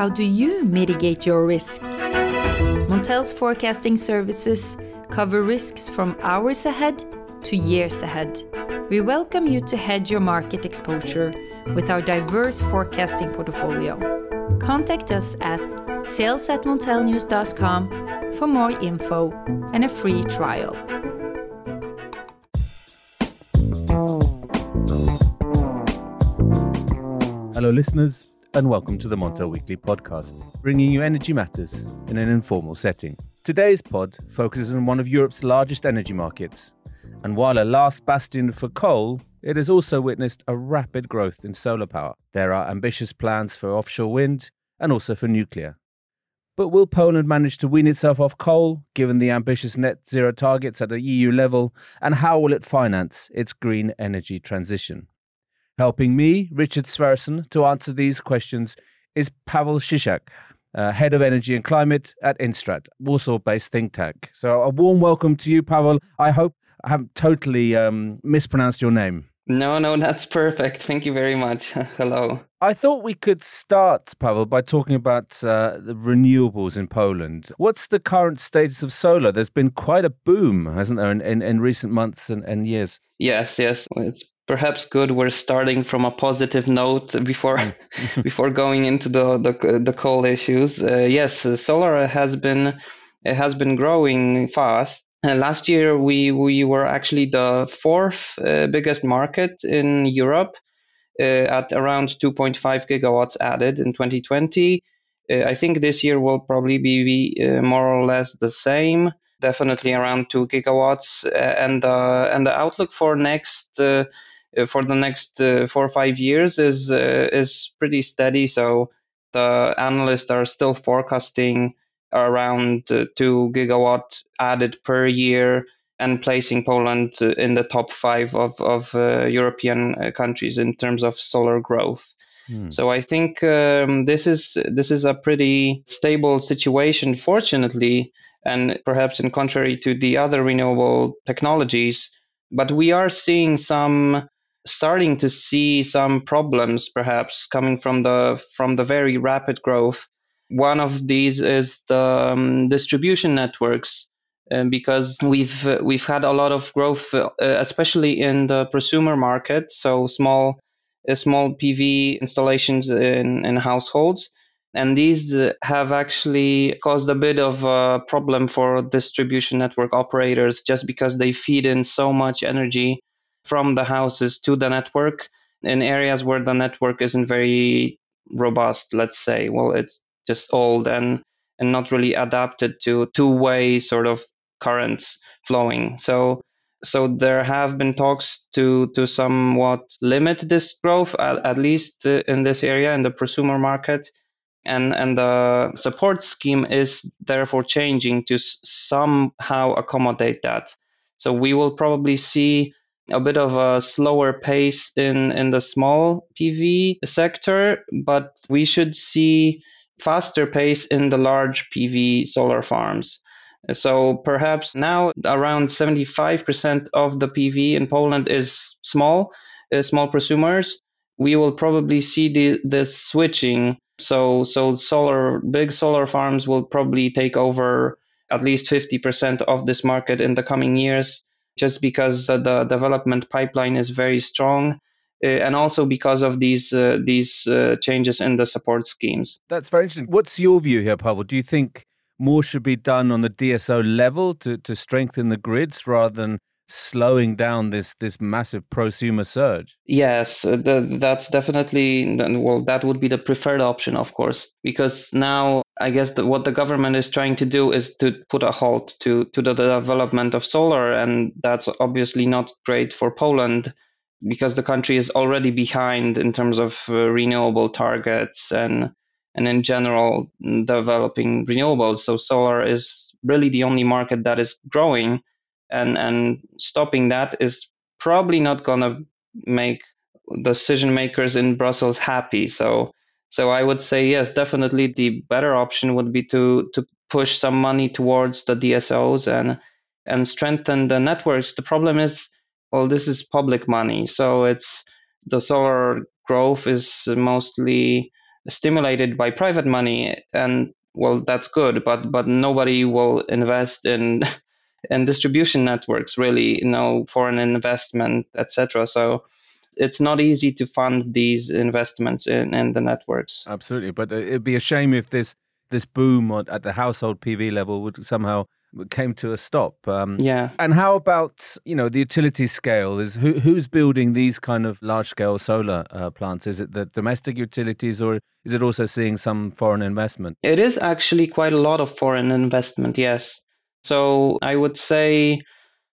How do you mitigate your risk? Montel's forecasting services cover risks from hours ahead to years ahead. We welcome you to hedge your market exposure with our diverse forecasting portfolio. Contact us at sales at montelnews.com for more info and a free trial. Hello, listeners, and welcome to the Montel Weekly podcast, bringing you energy matters in an informal setting. Today's pod focuses on one of Europe's largest energy markets, and while a last bastion for coal, it has also witnessed a rapid growth in solar power. There are ambitious plans for offshore wind and also for nuclear. But will Poland manage to wean itself off coal, given the ambitious net zero targets at the EU level, and how will it finance its green energy transition? Helping me, Richard Sverrisson, to answer these questions is Pavel Czyżak, uh, Head of Energy and Climate at Instrat, Warsaw based think tank. So, a warm welcome to you, Pavel. I hope I haven't totally um, mispronounced your name. No, no, that's perfect. Thank you very much. Hello. I thought we could start, Pavel, by talking about uh, the renewables in Poland. What's the current status of solar? There's been quite a boom, hasn't there, in, in, in recent months and, and years? Yes, yes. It's perhaps good we're starting from a positive note before before going into the the, the coal issues. Uh, yes, solar has been it has been growing fast uh, last year, we, we were actually the fourth uh, biggest market in Europe uh, at around 2.5 gigawatts added in 2020. Uh, I think this year will probably be uh, more or less the same, definitely around 2 gigawatts. Uh, and, and the outlook for next for the next four or five years is is pretty steady. So the analysts are still forecasting around uh, 2 gigawatt added per year and placing Poland uh, in the top five of, of uh, European countries in terms of solar growth. Hmm. So I think um, this is this is a pretty stable situation, fortunately, and perhaps in contrary to the other renewable technologies. But we are seeing some starting to see some problems, perhaps coming from the from the very rapid growth one of these is the um, distribution networks, uh, because we've uh, we've had a lot of growth, uh, especially in the prosumer market. So small uh, small PV installations in, in households, and these uh, have actually caused a bit of a problem for distribution network operators, just because they feed in so much energy from the houses to the network in areas where the network isn't very robust. Let's say, well, it's just old and and not really adapted to two-way sort of currents flowing. So so there have been talks to to somewhat limit this growth at, at least uh, in this area in the prosumer market and and the support scheme is therefore changing to somehow accommodate that so we will probably see a bit of a slower pace in in the small pv sector but we should see faster pace in the large PV solar farms. So perhaps now around 75% of the PV in Poland is small, uh, small prosumers. We will probably see the, the switching. So so solar big solar farms will probably take over at least 50% of this market in the coming years, just because the development pipeline is very strong uh, and also because of these uh, these uh, changes in the support schemes. That's very interesting. What's your view here, Pavel? Do you think more should be done on the DSO level to, to strengthen the grids rather than slowing down this this massive prosumer surge? Yes, the, that's definitely well. That would be the preferred option, of course, because now I guess that what the government is trying to do is to put a halt to to the development of solar, and that's obviously not great for Poland because the country is already behind in terms of uh, renewable targets and and in general developing renewables. So solar is really the only market that is growing, and and stopping that is probably not gonna make decision makers in Brussels happy. So so I would say yes, definitely the better option would be to to push some money towards the DSOs and and strengthen the networks. The problem is well, this is public money, so it's the solar growth is mostly stimulated by private money, and well, that's good, but but nobody will invest in in distribution networks, really, you know, foreign investment, etc. So it's not easy to fund these investments in, in the networks. Absolutely, but uh, it'd be a shame if this this boom at the household PV level would somehow came to a stop. Um, yeah. And how about you know the utility scale? Is who who's building these kind of large scale solar uh, plants? Is it the domestic utilities or is it also seeing some foreign investment? It is actually quite a lot of foreign investment. Yes. So I would say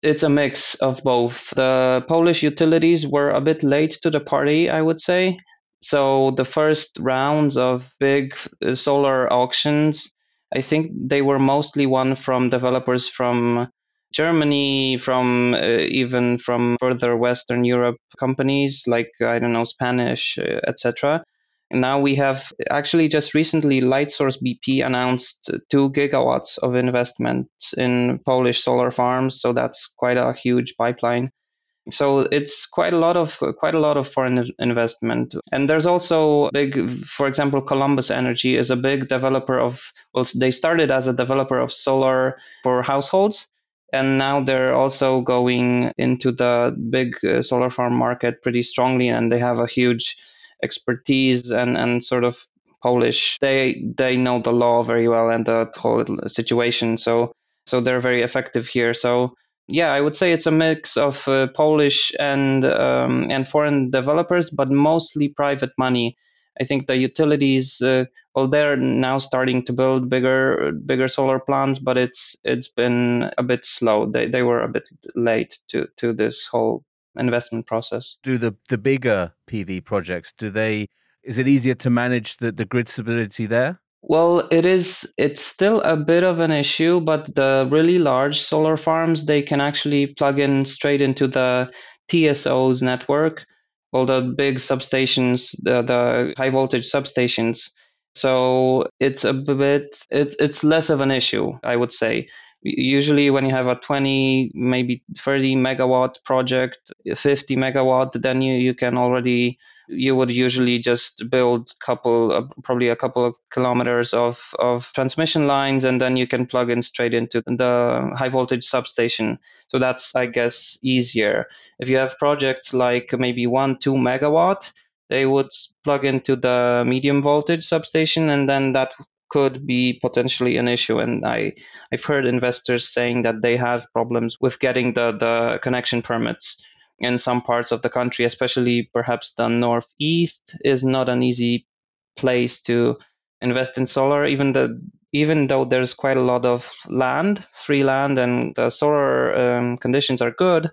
it's a mix of both. The Polish utilities were a bit late to the party, I would say. So the first rounds of big uh, solar auctions I think they were mostly won from developers from Germany, from uh, even from further Western Europe companies like I don't know Spanish, uh, etc. Now we have actually just recently Lightsource BP announced two gigawatts of investment in Polish solar farms, so that's quite a huge pipeline. So it's quite a lot of quite a lot of foreign investment. And there's also big for example columbus energy is a big developer of well they started as a developer of solar for households and now they're also going into the big uh, solar farm market pretty strongly and they have a huge expertise and and sort of polish they they know the law very well and the whole situation so so they're very effective here so yeah, I would say it's a mix of uh, Polish and um, and foreign developers, but mostly private money. I think the utilities, uh, well, they're now starting to build bigger bigger solar plants, but it's it's been a bit slow. They they were a bit late to to this whole investment process. Do the the bigger PV projects? Do they? Is it easier to manage the, the grid stability there? Well, it is. It's still a bit of an issue, but the really large solar farms they can actually plug in straight into the TSO's network, all the big substations, the, the high voltage substations. So it's a bit. It's it's less of an issue, I would say. Usually, when you have a 20, maybe 30 megawatt project, 50 megawatt, then you you can already you would usually just build couple uh, probably a couple of kilometers of, of transmission lines and then you can plug in straight into the high voltage substation. So that's i guess easier. If you have projects like maybe one two megawatt they would plug into the medium voltage substation and then that could be potentially an issue and i i've heard investors saying that they have problems with getting the the connection permits in some parts of the country, especially perhaps the northeast, is not an easy place to invest in solar. Even the even though there's quite a lot of land, free land, and the solar um, conditions are good,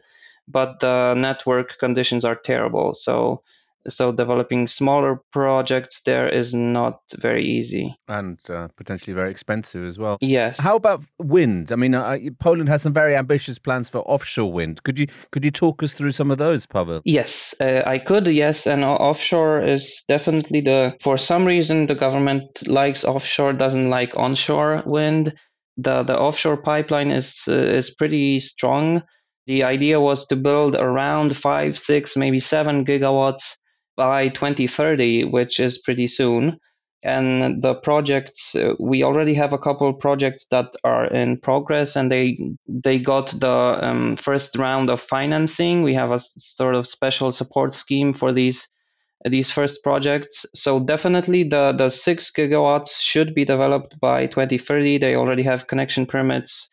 but the network conditions are terrible. So so developing smaller projects there is not very easy. And uh, potentially very expensive as well. Yes. How about wind? I mean uh, poland has some very ambitious plans for offshore wind. Could you could you talk us through some of those pavel? Yes uh, i could yes. And offshore is definitely the for some reason the government likes offshore doesn't like onshore wind. The the offshore pipeline is uh, is pretty strong. The idea was to build around five, six, maybe seven gigawatts by 2030, which is pretty soon. And the projects, uh, we already have a couple projects that are in progress, and they they got the um, first round of financing. We have a sort of special support scheme for these these first projects. So definitely the the six gigawatts should be developed by 2030. They already have connection permits,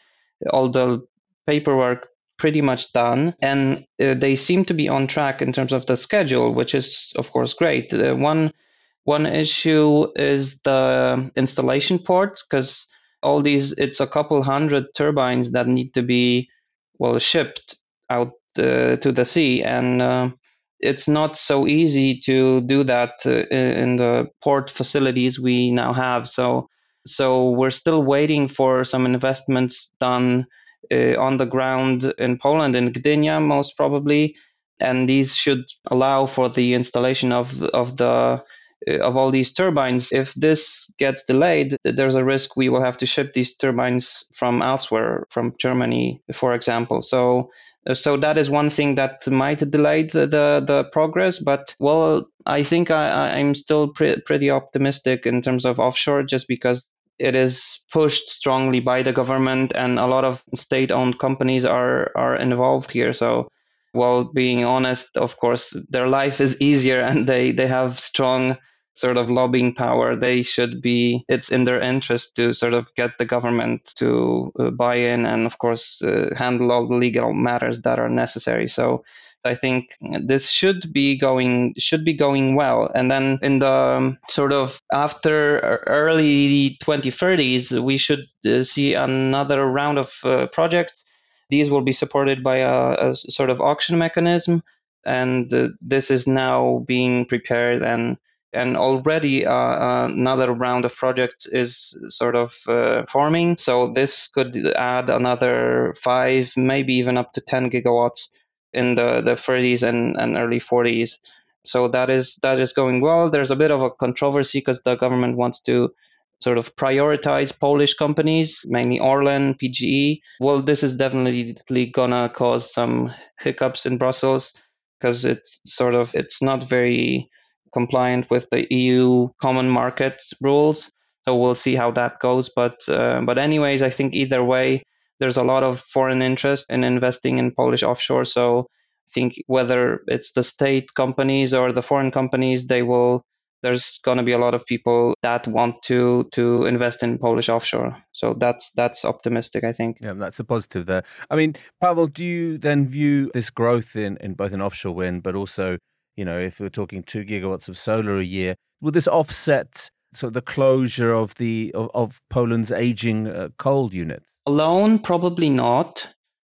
all the paperwork pretty much done, and uh, they seem to be on track in terms of the schedule, which is of course great. Uh, one one issue is the installation port because all these it's a couple hundred turbines that need to be well shipped out uh, to the sea. And uh, it's not so easy to do that uh, in the port facilities we now have. So so we're still waiting for some investments done uh, on the ground in Poland, in Gdynia, most probably, and these should allow for the installation of of the uh, of all these turbines. If this gets delayed, there's a risk we will have to ship these turbines from elsewhere, from Germany, for example. So Uh, so that is one thing that might delay the, the, the progress. But well, I think I, I'm still pre- pretty optimistic in terms of offshore, just because it is pushed strongly by the government, and a lot of state-owned companies are are involved here. So, while being honest, of course, their life is easier, and they they have strong sort of lobbying power, they should be, it's in their interest to sort of get the government to uh, buy in and, of course, uh, handle all the legal matters that are necessary. So I think this should be going should be going well. And then in the um, sort of after early 2030s, we should uh, see another round of uh, projects. These will be supported by a, a sort of auction mechanism, and uh, this is now being prepared and and already uh, another round of projects is sort of uh, forming. So this could add another five, maybe even up to 10 gigawatts in the, the 30s and, and early 40s. So that is that is going well. There's a bit of a controversy because the government wants to sort of prioritize Polish companies, mainly Orlen, PGE. Well, this is definitely gonna cause some hiccups in Brussels because it's sort of it's not very compliant with the EU common market rules. So we'll see how that goes. But uh, but anyways, I think either way, there's a lot of foreign interest in investing in Polish offshore. So I think whether it's the state companies or the foreign companies, they will. There's going to be a lot of people that want to to invest in Polish offshore. So that's that's optimistic, I think. Yeah, that's a positive there. I mean, Pavel, do you then view this growth in, in both in offshore wind, but also you know, if we're talking two gigawatts of solar a year, will this offset sort of the closure of the of, of Poland's aging uh, coal units? Alone, probably not.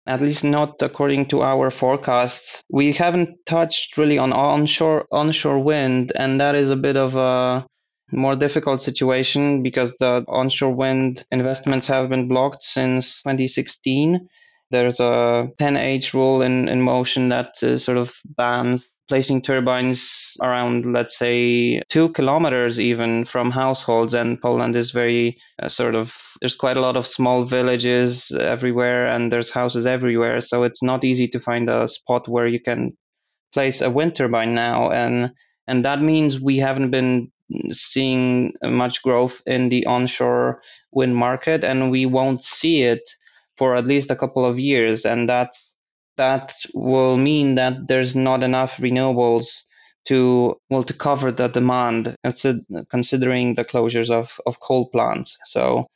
At least not according to our forecasts. We haven't touched really on onshore onshore wind, and that is a bit of a more difficult situation because the onshore wind investments have been blocked since 2016. There's a 10H rule in, in motion that uh, sort of bans placing turbines around, let's say, two kilometers even from households. And Poland is very uh, sort of, there's quite a lot of small villages everywhere and there's houses everywhere. So it's not easy to find a spot where you can place a wind turbine now. And, and that means we haven't been seeing much growth in the onshore wind market and we won't see it for at least a couple of years. And that's that will mean that there's not enough renewables to well to cover the demand considering the closures of, of coal plants. So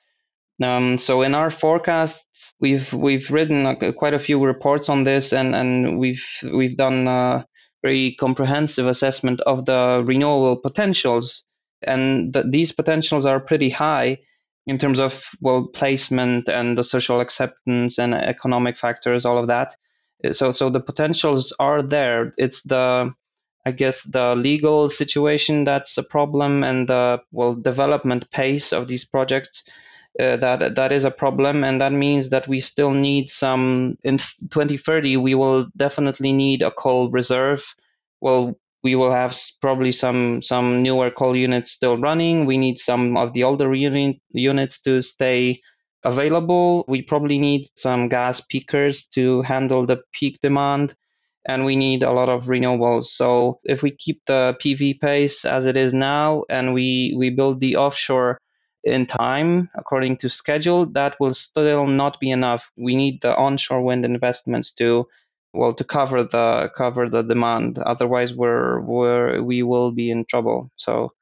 um, so in our forecasts we've we've written quite a few reports on this and, and we've we've done a very comprehensive assessment of the renewable potentials. And the, these potentials are pretty high in terms of well placement and the social acceptance and economic factors all of that so so the potentials are there. It's the i guess the legal situation that's a problem and the well development pace of these projects uh, that that is a problem. And that means that we still need some in 2030 we will definitely need a coal reserve. Well we will have probably some some newer coal units still running. We need some of the older unit, units to stay available. We probably need some gas peakers to handle the peak demand, and we need a lot of renewables. So if we keep the PV pace as it is now and we, we build the offshore in time according to schedule, that will still not be enough. We need the onshore wind investments to well to cover the cover the demand. Otherwise, we're, we're we will be in trouble. So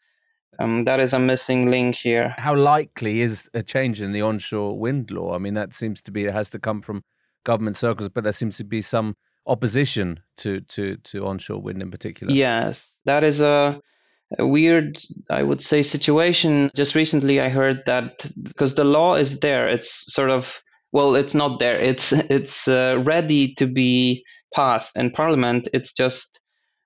um, that is a missing link here. How likely is a change in the onshore wind law? I mean, that seems to be it has to come from government circles, but there seems to be some opposition to to to onshore wind in particular. Yes, that is a, a weird, I would say, situation. Just recently, I heard that because the law is there, it's sort of well, it's not there. It's it's uh, ready to be passed in Parliament. It's just,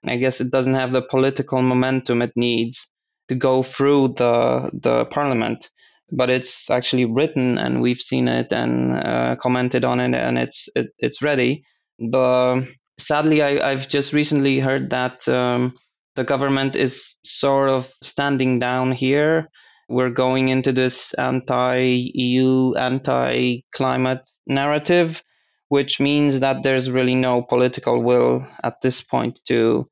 I guess, it doesn't have the political momentum it needs to go through the the parliament but it's actually written and we've seen it and uh, commented on it and it's it, it's ready. But sadly I, have just recently heard that um, the government is sort of standing down here. We're going into this anti-eu anti-climate narrative which means that there's really no political will at this point to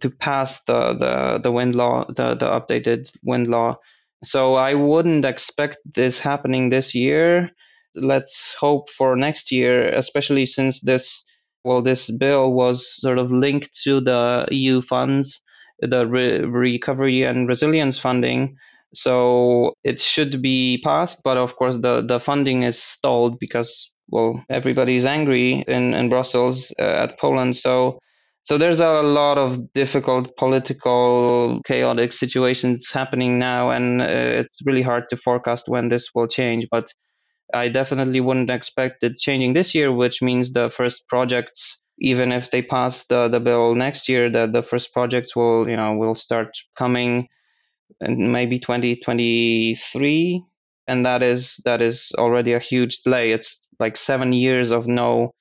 to pass the the, the wind law, the, the updated wind law. So I wouldn't expect this happening this year. Let's hope for next year, especially since this well this bill was sort of linked to the EU funds, the re- recovery and resilience funding. So it should be passed, but of course the, the funding is stalled because well everybody is angry in, in Brussels uh, at Poland. So so there's a lot of difficult political chaotic situations happening now, and uh, it's really hard to forecast when this will change. But I definitely wouldn't expect it changing this year, which means the first projects even if they pass the, the bill next year, that the first projects will you know will start coming in maybe 2023 and that is that is already a huge delay it's like 7 years of no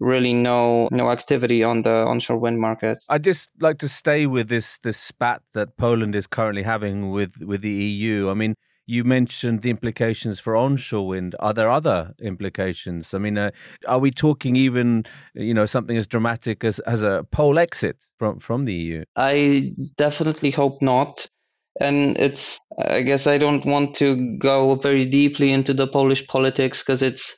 really no no activity on the onshore wind market i'd just like to stay with this this spat that poland is currently having with with the eu i mean you mentioned the implications for onshore wind. Are there other implications? I mean, uh, are we talking even, you know, something as dramatic as as a Polexit from from the EU? I definitely hope not and it's i guess i don't want to go very deeply into the polish politics because it's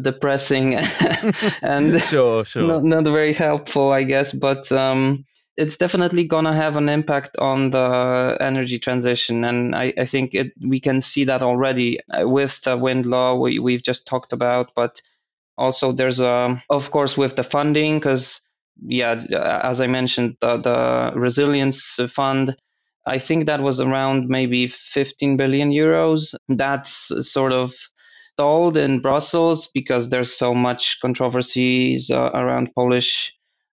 depressing and sure sure not, not, very helpful i guess but um, it's definitely gonna have an impact on the energy transition and i, I think it, we can see that already uh, with the wind law we, we've just talked about but also there's a of course with the funding because yeah as i mentioned the, the resilience fund I think that was around maybe 15 billion euros. That's sort of in Brussels because there's so much controversies uh, around Polish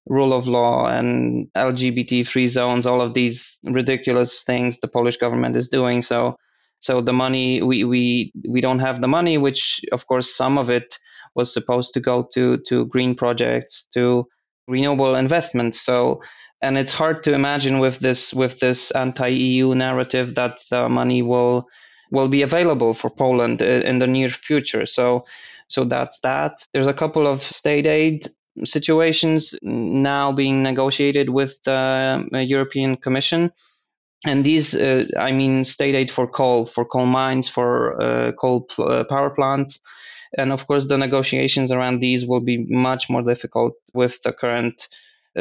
rule of law and LGBT free zones, all of these ridiculous things the Polish government is doing. So, so the money we we we don't have the money, which of course some of it was supposed to go to to green projects, to renewable investments. So and it's hard to imagine with this with this anti-EU narrative that the money will will be available for Poland in the near future. So so that's that. There's a couple of state aid situations now being negotiated with the European Commission. And these, uh, I mean, state aid for coal, for coal mines, for uh, coal pl- uh, power plants. And of course, the negotiations around these will be much more difficult with the current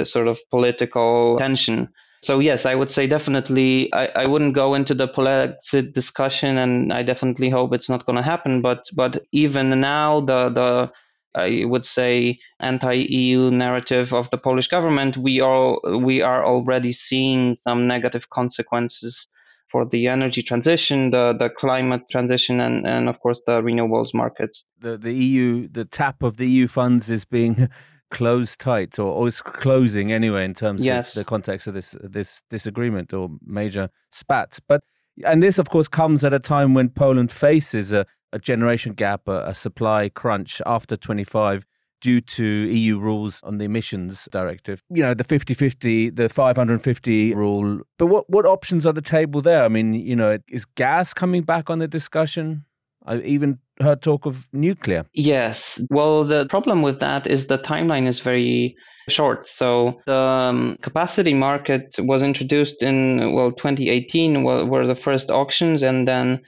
sort of political tension. So yes, I would say definitely. I, I wouldn't go into the political discussion, and I definitely hope it's not going to happen. But but even now, the the I would say anti-EU narrative of the Polish government, we are we are already seeing some negative consequences for the energy transition, the the climate transition, and and of course the renewables markets. The the EU, the tap of the EU funds is being closed tight or, or it's closing anyway in terms yes. of the context of this this disagreement or major spats. But and this of course comes at a time when Poland faces a, a generation gap, a, a supply crunch after 25 due to EU rules on the emissions directive. You know, the 50-50, the 550 rule. But what what options are the table there? I mean, you know, is gas coming back on the discussion? I even heard talk of nuclear. Yes. Well, the problem with that is the timeline is very short. So the um, capacity market was introduced in well 2018 were, were the first auctions, and then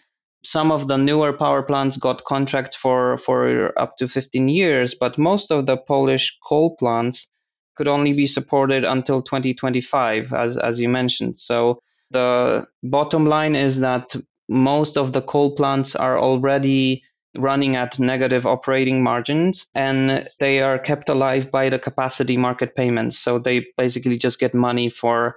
some of the newer power plants got contracts for for up to 15 years, but most of the Polish coal plants could only be supported until 2025, as as you mentioned. So the bottom line is that most of the coal plants are already running at negative operating margins and they are kept alive by the capacity market payments. So they basically just get money for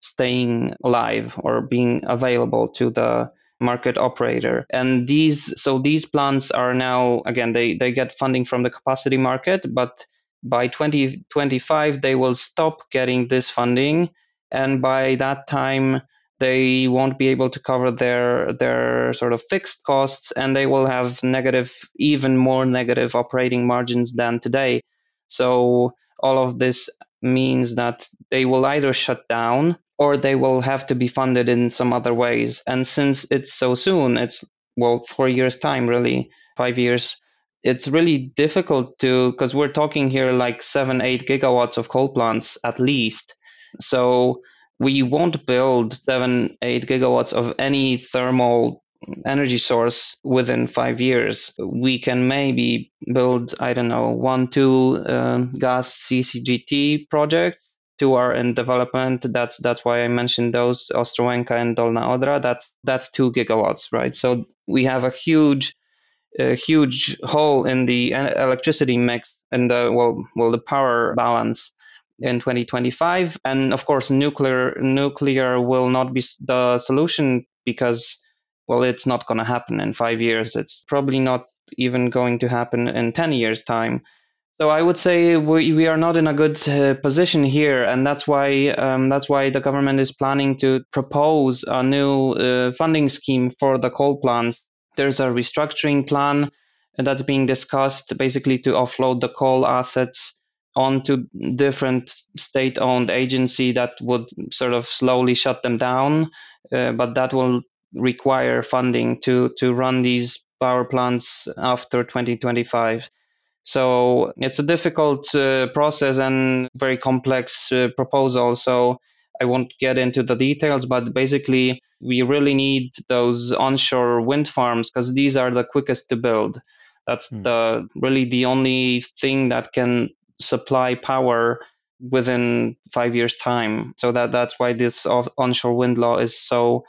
staying alive or being available to the market operator. And these so these plants are now again they, they get funding from the capacity market, but by 2025 they will stop getting this funding and by that time they won't be able to cover their their sort of fixed costs and they will have negative even more negative operating margins than today so all of this means that they will either shut down or they will have to be funded in some other ways and since it's so soon it's well 4 years time really 5 years it's really difficult to because we're talking here like seven, eight gigawatts of coal plants at least. So we won't build seven, eight gigawatts of any thermal energy source within five years. We can maybe build, I don't know, one, two uh, gas CCGT projects. Two are in development. That's that's why I mentioned those Ostrołęka and Dolna Odra. That's that's two gigawatts, right? So we have a huge a huge hole in the electricity mix and the well well the power balance in 2025 and of course nuclear nuclear will not be the solution because well it's not going to happen in 5 years. It's probably not even going to happen in 10 years time. So I would say we, we are not in a good uh, position here, and that's why um, that's why the government is planning to propose a new uh, funding scheme for the coal plants there's a restructuring plan that's being discussed basically to offload the coal assets onto different state-owned agency that would sort of slowly shut them down uh, but that will require funding to to run these power plants after 2025 so it's a difficult uh, process and very complex uh, proposal so i won't get into the details but basically we really need those onshore wind farms because these are the quickest to build. That's mm. the really the only thing that can supply power within five years' time. So that that's why this onshore wind law is so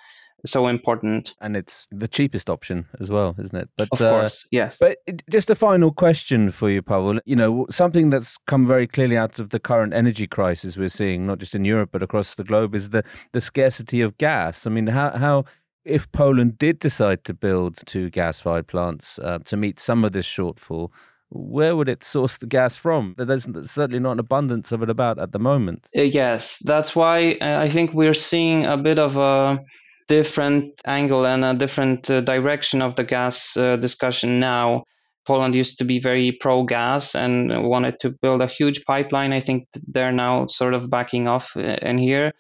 so important. And it's the cheapest option as well, isn't it? But of course, uh, yes. But just a final question for you, Pavel. You know, something that's come very clearly out of the current energy crisis we're seeing, not just in Europe but across the globe, is the the scarcity of gas. I mean, how how if Poland did decide to build two gas-fired plants uh, to meet some of this shortfall, where would it source the gas from? There's certainly not an abundance of it about at the moment. Uh, yes, that's why uh, I think we're seeing a bit of a different angle and a different uh, direction of the gas discussion now. Poland used to be very pro gas and wanted to build a huge pipeline. I think they're now sort of backing off in here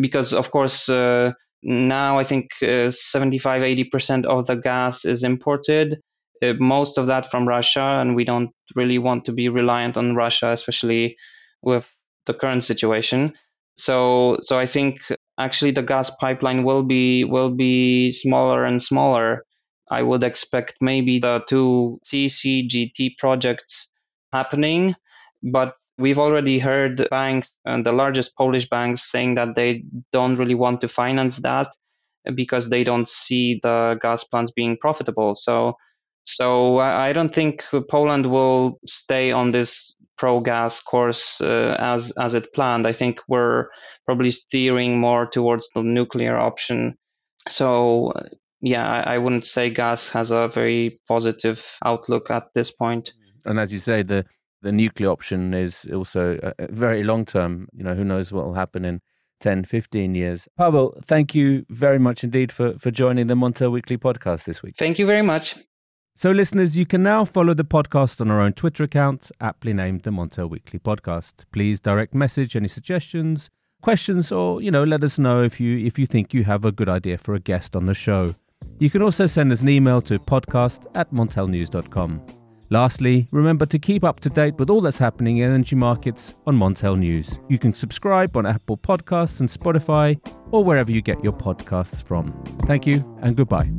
because, of course, uh, now I think uh, 75 80% of the gas is imported, Uh, most of that from Russia, and we don't really want to be reliant on Russia, especially with the current situation. So, so I think actually the gas pipeline will be will be smaller and smaller. I would expect maybe the two CCGT projects happening, but we've already heard banks and the largest Polish banks saying that they don't really want to finance that because they don't see the gas plants being profitable. So so I don't think Poland will stay on this pro gas course uh, as as it planned. I think we're probably steering more towards the nuclear option. So uh, yeah, I, I wouldn't say gas has a very positive outlook at this point. Mm-hmm. And as you say, the the nuclear option is also a very long term. You know, who knows what will happen in 10, 15 years. Pavel, thank you very much indeed for, for joining the Montel Weekly podcast this week. Thank you very much. So, listeners, you can now follow the podcast on our own Twitter account, aptly named the Montel Weekly Podcast. Please direct message any suggestions, questions, or you know, let us know if you if you think you have a good idea for a guest on the show. You can also send us an email to podcast at montelnews.com. Lastly, remember to keep up to date with all that's happening in energy markets on Montel News. You can subscribe on Apple Podcasts and Spotify or wherever you get your podcasts from. Thank you and goodbye.